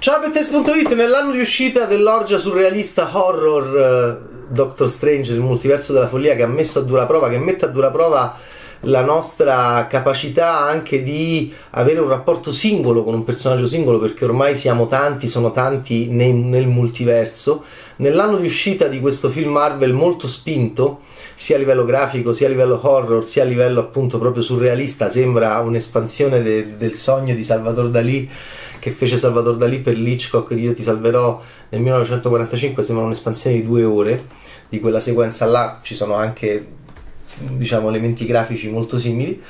Ciao Bettes.it, nell'anno di uscita dell'orgia surrealista horror uh, Doctor Strange, il multiverso della follia che ha messo a dura prova, che mette a dura prova la nostra capacità anche di avere un rapporto singolo con un personaggio singolo perché ormai siamo tanti, sono tanti nel, nel multiverso. Nell'anno di uscita di questo film Marvel molto spinto, sia a livello grafico, sia a livello horror, sia a livello appunto proprio surrealista, sembra un'espansione de, del sogno di Salvador Dalì che fece Salvador Dalì per l'Hitchcock di Io ti salverò nel 1945 sembra un'espansione di due ore di quella sequenza là ci sono anche diciamo elementi grafici molto simili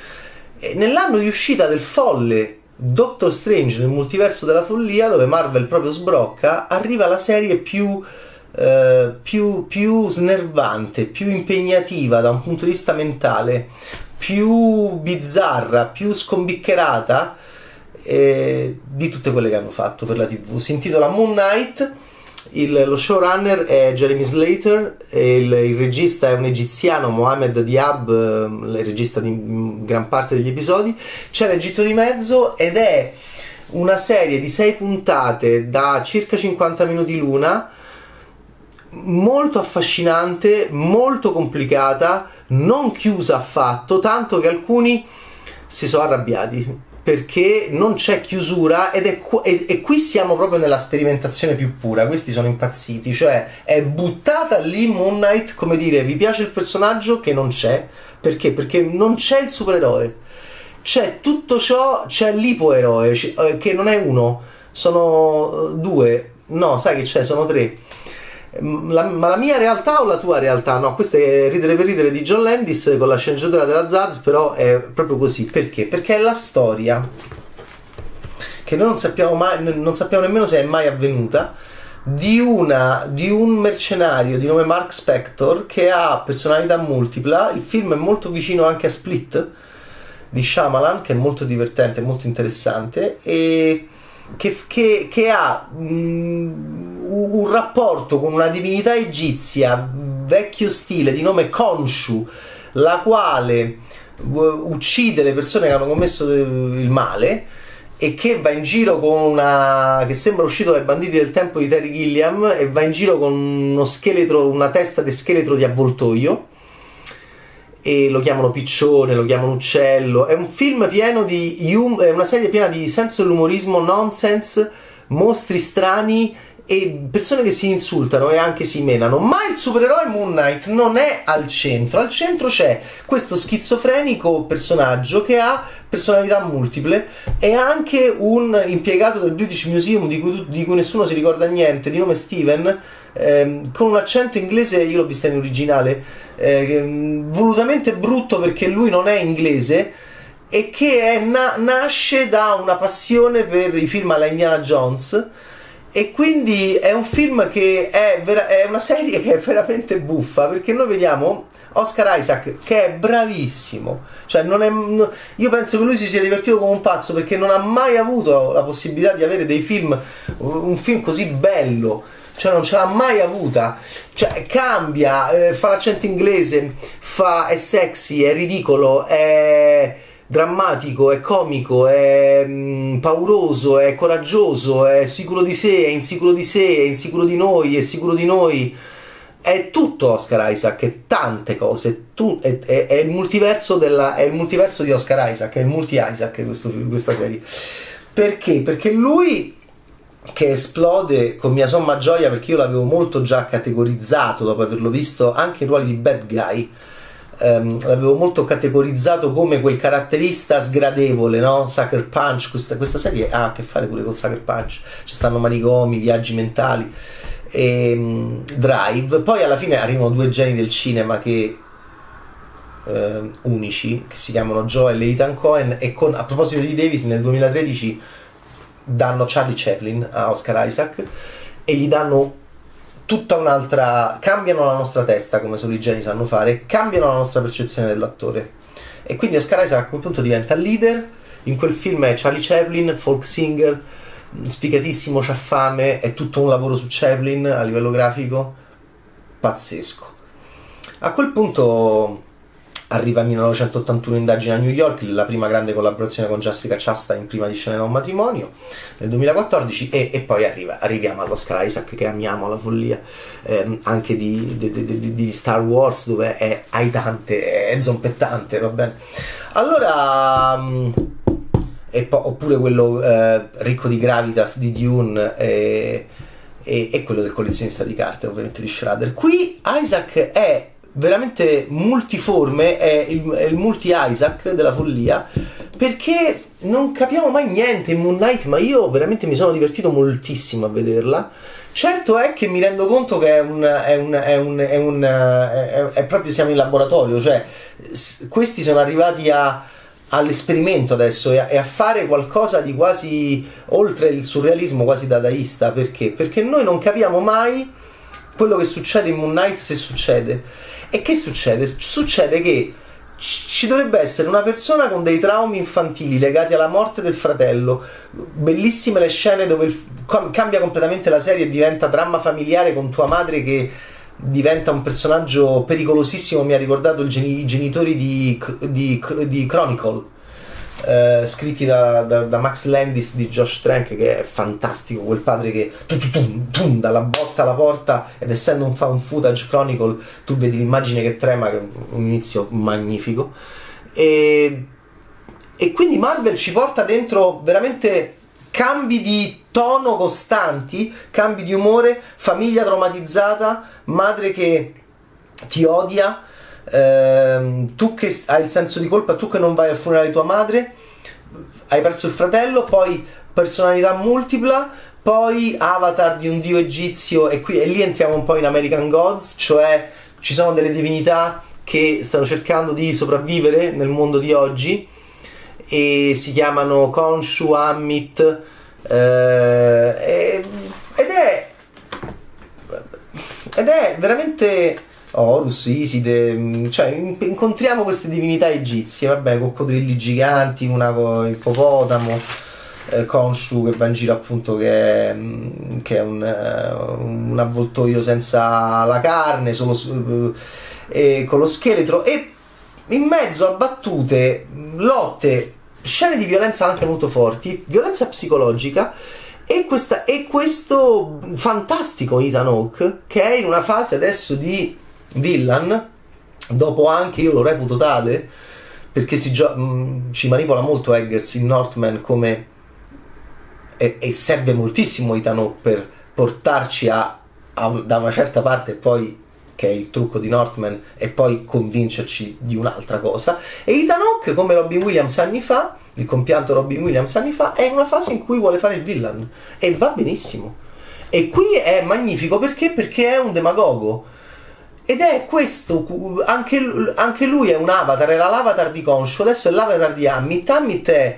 e nell'anno di uscita del folle Doctor Strange nel multiverso della follia dove Marvel proprio sbrocca arriva la serie più Uh, più, più, snervante, più impegnativa da un punto di vista mentale, più bizzarra, più scombiccherata eh, di tutte quelle che hanno fatto per la TV. Si intitola Moon Knight. Il, lo showrunner è Jeremy Slater, il, il, regista è un egiziano, Mohamed Diab, eh, il regista di gran parte degli episodi. C'è l'Egitto di mezzo ed è una serie di sei puntate da circa 50 minuti l'una, molto affascinante, molto complicata, non chiusa affatto, tanto che alcuni si sono arrabbiati perché non c'è chiusura ed è qu- e-, e, qui siamo proprio nella sperimentazione più pura. Questi sono impazziti, cioè è buttata lì Moon Knight come dire vi piace il personaggio che non c'è perché? Perché non c'è il supereroe, c'è tutto ciò, c'è l'ipoeroe c- che non è uno, sono due, no, sai che c'è, sono tre la, ma la mia realtà o la tua realtà? No, questo è Ridere per ridere di John Landis con la sceneggiatura della Zaz, però è proprio così. Perché? Perché è la storia che noi non sappiamo, mai, non sappiamo nemmeno se è mai avvenuta di, una, di un mercenario di nome Mark Spector che ha personalità multipla. Il film è molto vicino anche a Split di Shyamalan, che è molto divertente, molto interessante e che, che, che ha mh, un rapporto con una divinità egizia vecchio stile di nome Khonshu, la quale uccide le persone che hanno commesso il male e che va in giro con una che sembra uscito dai banditi del tempo di Terry Gilliam e va in giro con uno scheletro, una testa di scheletro di avvoltoio e lo chiamano piccione, lo chiamano uccello. È un film pieno di è una serie piena di senso dell'umorismo, nonsense, mostri strani e persone che si insultano e anche si menano. Ma il supereroe Moon Knight non è al centro. Al centro c'è questo schizofrenico personaggio che ha personalità multiple e anche un impiegato del British Museum di cui, di cui nessuno si ricorda niente, di nome Steven, ehm, con un accento inglese, io l'ho vista in originale, eh, volutamente brutto perché lui non è inglese e che è, na- nasce da una passione per i film alla Indiana Jones e quindi è un film che è, vera- è una serie che è veramente buffa perché noi vediamo Oscar Isaac che è bravissimo. Cioè non è, io penso che lui si sia divertito come un pazzo perché non ha mai avuto la possibilità di avere dei film un film così bello. Cioè non ce l'ha mai avuta, cioè cambia, eh, fa l'accento inglese, fa, è sexy, è ridicolo, è drammatico, è comico, è mh, mm, pauroso, è coraggioso, è sicuro di sé, è insicuro di sé, è insicuro di noi, è sicuro di noi. È tutto Oscar Isaac, è tante cose, tu, è, è, è, il multiverso della, è il multiverso di Oscar Isaac, è il multi Isaac questo, questa serie. Perché? Perché lui che esplode con mia somma gioia perché io l'avevo molto già categorizzato dopo averlo visto anche in ruoli di bad guy um, l'avevo molto categorizzato come quel caratterista sgradevole no? Sucker Punch questa, questa, serie ha a che fare pure con Sucker Punch ci stanno manicomi, viaggi mentali e, um, Drive poi alla fine arrivano due geni del cinema che uh, unici che si chiamano Joel e Ethan Cohen e con, a proposito di Davis nel 2013 danno Charlie Chaplin a Oscar Isaac e gli danno tutta un'altra cambiano la nostra testa come solo i geni sanno fare cambiano la nostra percezione dell'attore. E quindi Oscar Isaac a quel punto diventa leader. In quel film è Charlie Chaplin folk singer sfigatissimo c'ha fame è tutto un lavoro su Chaplin a livello grafico. Pazzesco. A quel punto arriva 1981 indagine a New York, la prima grande collaborazione con Jessica Chastain prima di scena da un matrimonio nel 2014 e, e poi arriva, arriviamo all'Oscar Isaac che amiamo alla follia ehm, anche di, di, di, di, Star Wars dove è aitante, è zompettante, va bene. Allora... Um, po- oppure quello eh, ricco di gravitas di Dune e, e, e, quello del collezionista di carte ovviamente di Schrader qui Isaac è veramente multiforme, è il, è il multi-Isaac della follia, perché non capiamo mai niente in Moon Knight, ma io veramente mi sono divertito moltissimo a vederla. Certo è che mi rendo conto che è un, è un, è un, è un è, proprio siamo in laboratorio, cioè questi sono arrivati a, all'esperimento adesso e a, e a, fare qualcosa di quasi oltre il surrealismo, quasi dadaista. Perché? Perché noi non capiamo mai quello che succede in Moon Knight se succede. E che succede? Succede che ci dovrebbe essere una persona con dei traumi infantili legati alla morte del fratello. Bellissime le scene dove il, cambia completamente la serie e diventa dramma familiare con tua madre che diventa un personaggio pericolosissimo. Mi ha ricordato i genitori di, di, di Chronicle eh, scritti da, da, da, Max Landis di Josh Trank che è fantastico quel padre che tum, tum, tum, dalla botta alla porta ed essendo un, un footage chronicle tu vedi l'immagine che trema che è un inizio magnifico. E, e quindi Marvel ci porta dentro veramente cambi di tono costanti cambi di umore famiglia traumatizzata madre che ti odia ehm, tu che hai il senso di colpa, tu che non vai al funerale di tua madre, hai perso il fratello, poi personalità multipla, poi avatar di un dio egizio e, qui, e lì entriamo un po' in American Gods, cioè ci sono delle divinità che stanno cercando di sopravvivere nel mondo di oggi e si chiamano Khonshu, Ammit eh, ed è ed è veramente Horus, Iside, mm, cioè incontriamo queste divinità egizie, vabbè, coccodrilli giganti, una co- ippopotamo, eh, Khonshu che va in giro appunto che mm, che è un, uh, un, avvoltoio senza la carne, solo uh, e con lo scheletro e in mezzo a battute, lotte, scene di violenza anche molto forti, violenza psicologica e, questa, e questo fantastico Ethan Hawke che è in una fase adesso di Villan, dopo anche io lo reputo tale, perché gio- mh, mm, ci manipola molto Eggers in Northman come e, e serve moltissimo Itano per portarci a, a, da una certa parte e poi che è il trucco di Northman e poi convincerci di un'altra cosa. E Ethan Hawke come Robin Williams anni fa il compianto Robin Williams anni fa è in una fase in cui vuole fare il villain e va benissimo. E qui è magnifico perché? perché è un demagogo ed è questo, anche, anche, lui è un avatar, era l'avatar di Conscio, adesso è l'avatar di Amit. Amit è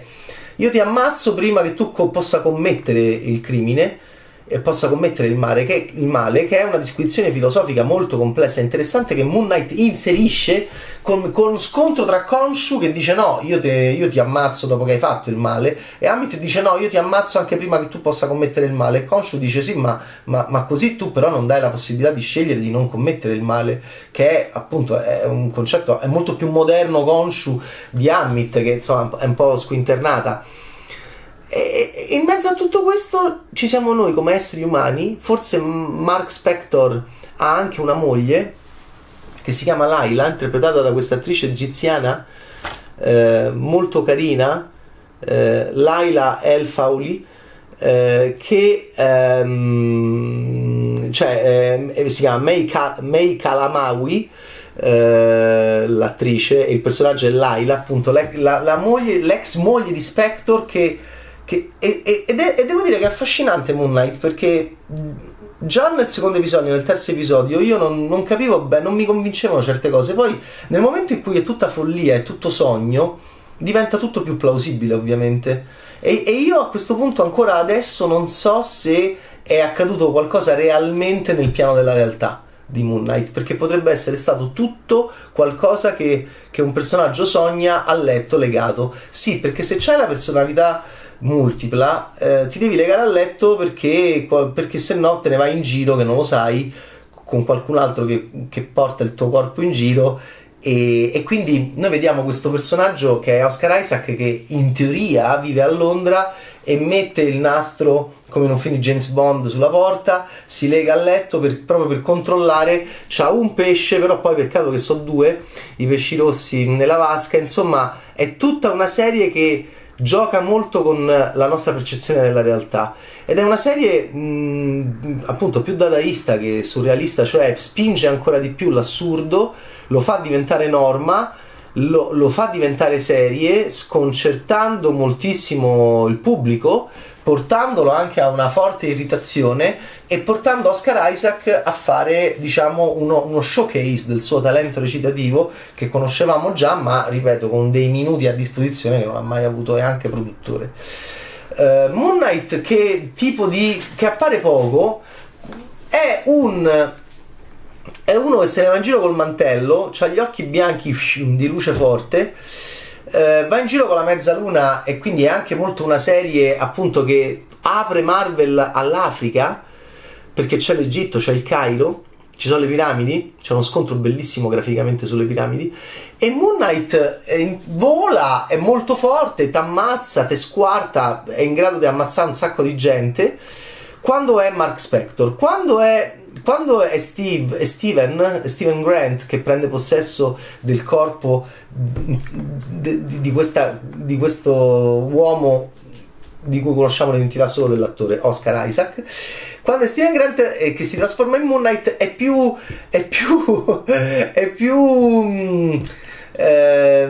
io ti ammazzo prima che tu co- possa commettere il crimine e possa commettere il male, che, il male, che è una disquisizione filosofica molto complessa e interessante che Moon Knight inserisce con, con scontro tra Khonshu che dice no, io, te, io, ti ammazzo dopo che hai fatto il male. E Amit dice no, io ti ammazzo anche prima che tu possa commettere il male. E Khonshu dice sì, ma, ma, ma così tu però non dai la possibilità di scegliere di non commettere il male, che è appunto è un concetto, è molto più moderno Khonshu di Amit che insomma è un po' squinternata e in mezzo a tutto questo ci siamo noi come esseri umani, forse Mark Spector ha anche una moglie che si chiama Laila, interpretata da questa attrice egiziana eh, molto carina, eh, Laila El Fauli, eh, che ehm, cioè, ehm, si chiama May, Ka- May Kalamawi, eh, l'attrice, e il personaggio è Laila, appunto, la, la, la moglie, l'ex moglie di Spector che che, e, e, e, devo dire che è affascinante Moon Knight perché già nel secondo episodio, nel terzo episodio, io non, non capivo bene, non mi convincevano certe cose. Poi, nel momento in cui è tutta follia, è tutto sogno, diventa tutto più plausibile, ovviamente. E, e io a questo punto, ancora adesso, non so se è accaduto qualcosa realmente nel piano della realtà di Moon Knight, perché potrebbe essere stato tutto qualcosa che, che un personaggio sogna a letto legato. Sì, perché se c'è la personalità multipla, eh, ti devi legare a letto perché, perché se no te ne vai in giro che non lo sai con qualcun altro che, che porta il tuo corpo in giro. E, e, quindi noi vediamo questo personaggio che è Oscar Isaac che in teoria vive a Londra e mette il nastro come in un film di James Bond sulla porta, si lega al letto per, proprio per controllare, c'ha un pesce, però poi peccato che sono due, i pesci rossi nella vasca, insomma è tutta una serie che gioca molto con la nostra percezione della realtà. Ed è una serie mh, appunto più dadaista che surrealista, cioè spinge ancora di più l'assurdo, lo fa diventare norma, lo, lo fa diventare serie, sconcertando moltissimo il pubblico portandolo anche a una forte irritazione e portando Oscar Isaac a fare diciamo uno, uno, showcase del suo talento recitativo che conoscevamo già ma ripeto con dei minuti a disposizione che non ha mai avuto neanche produttore. Uh, Moon Knight che tipo di che appare poco è un è uno che se ne va in giro col mantello ha gli occhi bianchi di luce forte eh, va in giro con la mezzaluna e quindi è anche molto una serie appunto che apre Marvel all'Africa perché c'è l'Egitto, c'è il Cairo, ci sono le piramidi, c'è uno scontro bellissimo graficamente sulle piramidi e Moon Knight eh, vola, è molto forte, ti ammazza, ti squarta, è in grado di ammazzare un sacco di gente. Quando è Mark Spector, quando è quando è, Steve, è Steven, Steven, Grant che prende possesso del corpo di, di, di, questa, di questo uomo di cui conosciamo l'identità solo dell'attore Oscar Isaac quando Steven Grant eh, che si trasforma in Moon Knight è più è più è più eh,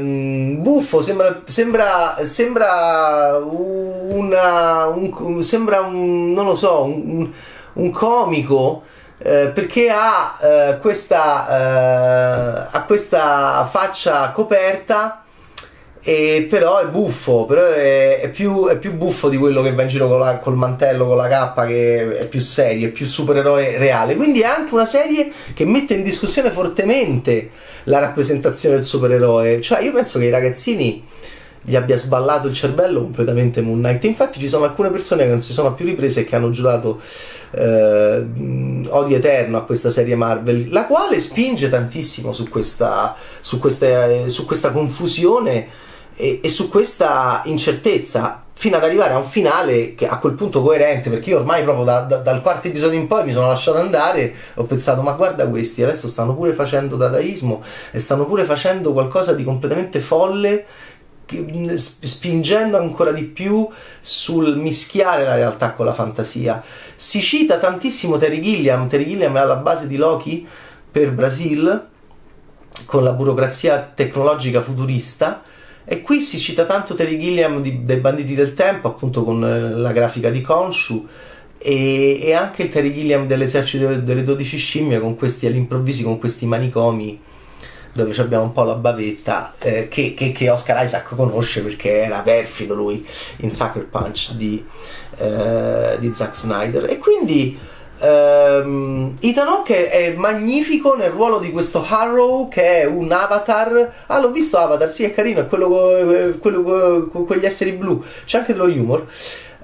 buffo sembra sembra sembra una un, sembra un non lo so un, un comico eh, perché ha, eh, questa, eh, ha questa faccia coperta e però è buffo, però è, è, più, è, più, buffo di quello che va in giro la, col mantello, con la cappa, che è più serio, è più supereroe reale. Quindi è anche una serie che mette in discussione fortemente la rappresentazione del supereroe. Cioè, io penso che i ragazzini gli abbia sballato il cervello completamente Moon Knight. Infatti, ci sono alcune persone che non si sono più riprese e che hanno giurato eh, odio eterno a questa serie Marvel, la quale spinge tantissimo su questa, su questa, su questa confusione e, e su questa incertezza fino ad arrivare a un finale che a quel punto coerente perché io ormai proprio da, da, dal quarto episodio in poi mi sono lasciato andare ho pensato ma guarda questi adesso stanno pure facendo dadaismo e stanno pure facendo qualcosa di completamente folle spingendo ancora di più sul mischiare la realtà con la fantasia. Si cita tantissimo Terry Gilliam, Terry Gilliam è alla base di Loki per Brasil con la burocrazia tecnologica futurista e qui si cita tanto Terry Gilliam di, dei Banditi del Tempo, appunto con eh, la grafica di Konshu e, e anche il Terry Gilliam dell'esercito delle 12 scimmie con questi all'improvviso con questi manicomi dove abbiamo un po' la bavetta eh, che, che, che, Oscar Isaac conosce perché era perfido lui in Sucker Punch di, eh, di Zack Snyder. E quindi ehm, Ethan Hawke è magnifico nel ruolo di questo Harrow che è un avatar. Ah l'ho visto Avatar sì è carino è quello, quello con quegli esseri blu. C'è anche dello humor.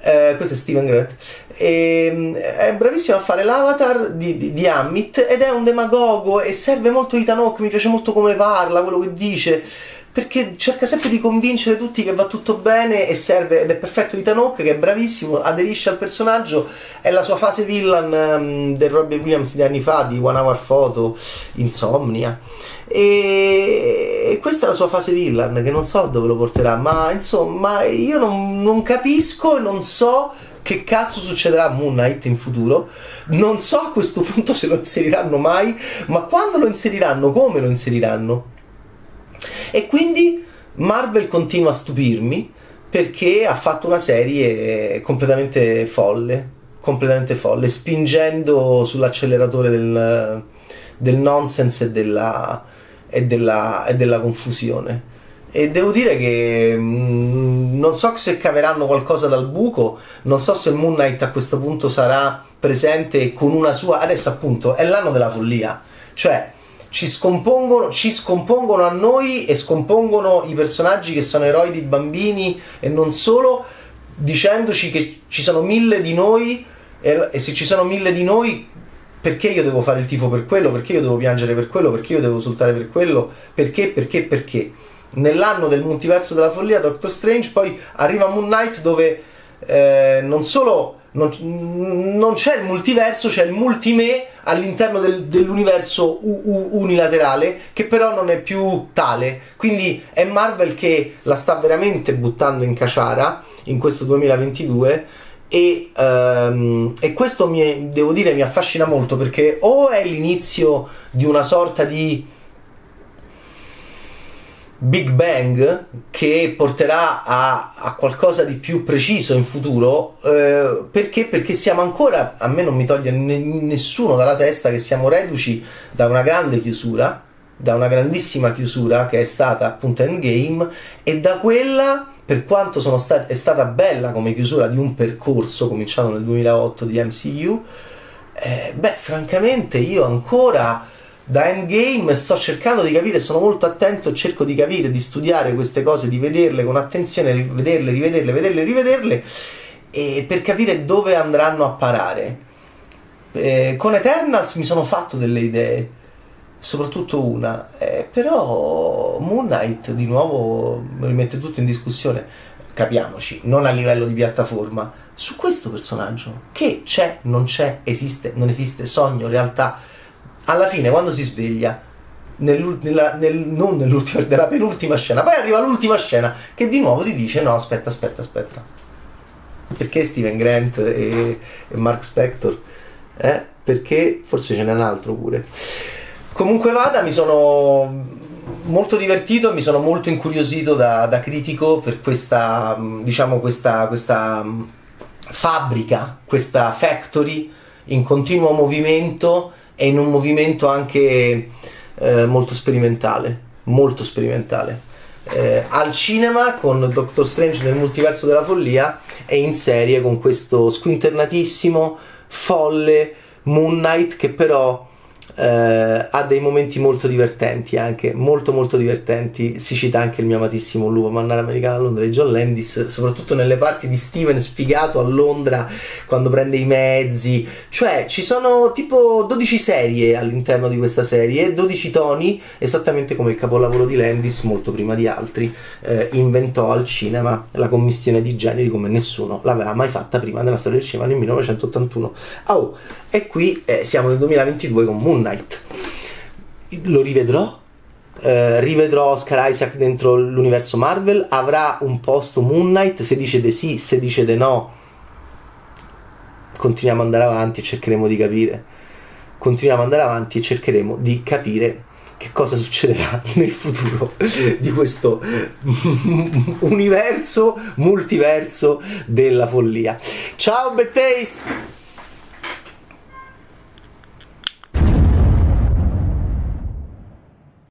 Eh, questo è Steven Grant. E, ehm, è bravissimo a fare l'avatar di, di, di Amit ed è un demagogo e serve molto Ethan Hawke, mi piace molto come parla, quello che dice perché cerca sempre di convincere tutti che va tutto bene e serve ed è perfetto Ethan Hawke che è bravissimo, aderisce al personaggio è la sua fase villain um, del Robbie Williams di anni fa di One Hour Photo Insomnia e questa è la sua fase villain che non so dove lo porterà ma insomma io non, non capisco e non so che cazzo succederà a Moon Knight in futuro. Non so a questo punto se lo inseriranno mai, ma quando lo inseriranno, come lo inseriranno. E quindi Marvel continua a stupirmi perché ha fatto una serie completamente folle, completamente folle, spingendo sull'acceleratore del, del nonsense e della, e della, e della confusione. E devo dire che mh, mm, non so se caveranno qualcosa dal buco, non so se Moon Knight a questo punto sarà presente con una sua. Adesso, appunto, è l'anno della follia. Cioè, ci scompongono, ci scompongono a noi e scompongono i personaggi che sono eroi di bambini e non solo, dicendoci che ci sono mille di noi e, e se ci sono mille di noi perché io devo fare il tifo per quello, perché io devo piangere per quello, perché io devo esultare per quello, perché, perché, perché. Nell'anno del multiverso della follia, Doctor Strange, poi arriva Moon Knight dove eh, non solo non, non, c'è il multiverso, c'è il multime all'interno del, dell'universo u, u, unilaterale che però non è più tale. Quindi è Marvel che la sta veramente buttando in caciara in questo 2022 e, um, e questo mi, devo dire mi affascina molto perché o è l'inizio di una sorta di Big Bang che porterà a, a, qualcosa di più preciso in futuro eh, perché? perché siamo ancora a me non mi toglie nessuno dalla testa che siamo reduci da una grande chiusura da una grandissima chiusura che è stata appunto Endgame e da quella per quanto stat- è stata bella come chiusura di un percorso cominciato nel 2008 di MCU eh, beh francamente io ancora da Endgame sto cercando di capire, sono molto attento, cerco di capire, di studiare queste cose, di vederle con attenzione, rivederle, rivederle, vederle, rivederle, e per capire dove andranno a parare. Eh, con Eternals mi sono fatto delle idee, soprattutto una, eh, però Moon Knight di nuovo rimette tutto in discussione, capiamoci, non a livello di piattaforma, su questo personaggio, che c'è, non c'è, esiste, non esiste, sogno, realtà alla fine quando si sveglia nella, nel, non nell'ultima nella penultima scena poi arriva l'ultima scena che di nuovo ti dice no aspetta aspetta aspetta. Perché Steven Grant e, e Mark Spector? Eh? perché forse ce n'è un altro pure. Comunque vada mi sono molto divertito mi sono molto incuriosito da, da critico per questa diciamo questa, questa fabbrica questa factory in continuo movimento e in un movimento anche eh, molto sperimentale, molto sperimentale. Eh, al cinema con Doctor Strange nel multiverso della follia e in serie con questo squinternatissimo, folle Moon Knight che però eh, ha dei momenti molto divertenti anche, molto molto divertenti. Si cita anche il mio amatissimo lupo mannare americano a Londra di John Landis, soprattutto nelle parti di Steven sfigato a Londra quando prende i mezzi. Cioè, ci sono tipo 12 serie all'interno di questa serie, 12 toni, esattamente come il capolavoro di Landis, molto prima di altri, eh, inventò al cinema la commistione di generi come nessuno l'aveva mai fatta prima nella storia del cinema nel 1981. Oh, e qui eh, siamo nel 2022 con Moon Knight. Lo rivedrò? Eh, rivedrò Oscar Isaac dentro l'universo Marvel? Avrà un posto Moon Knight? Se dice di sì, se dice di no, continuiamo ad andare avanti e cercheremo di capire. Continuiamo ad andare avanti e cercheremo di capire che cosa succederà nel futuro di questo universo, multiverso della follia. Ciao, Bad Taste!